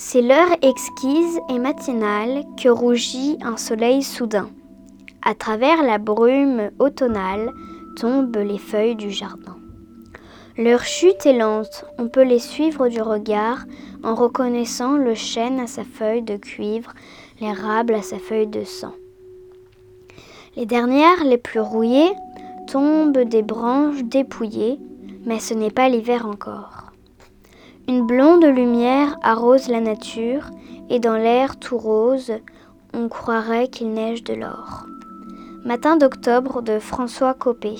C'est l'heure exquise et matinale que rougit un soleil soudain. À travers la brume automnale tombent les feuilles du jardin. Leur chute est lente, on peut les suivre du regard en reconnaissant le chêne à sa feuille de cuivre, l'érable à sa feuille de sang. Les dernières, les plus rouillées, tombent des branches dépouillées, mais ce n'est pas l'hiver encore. Une blonde lumière arrose la nature, et dans l'air tout rose, on croirait qu'il neige de l'or. Matin d'octobre de François Copé.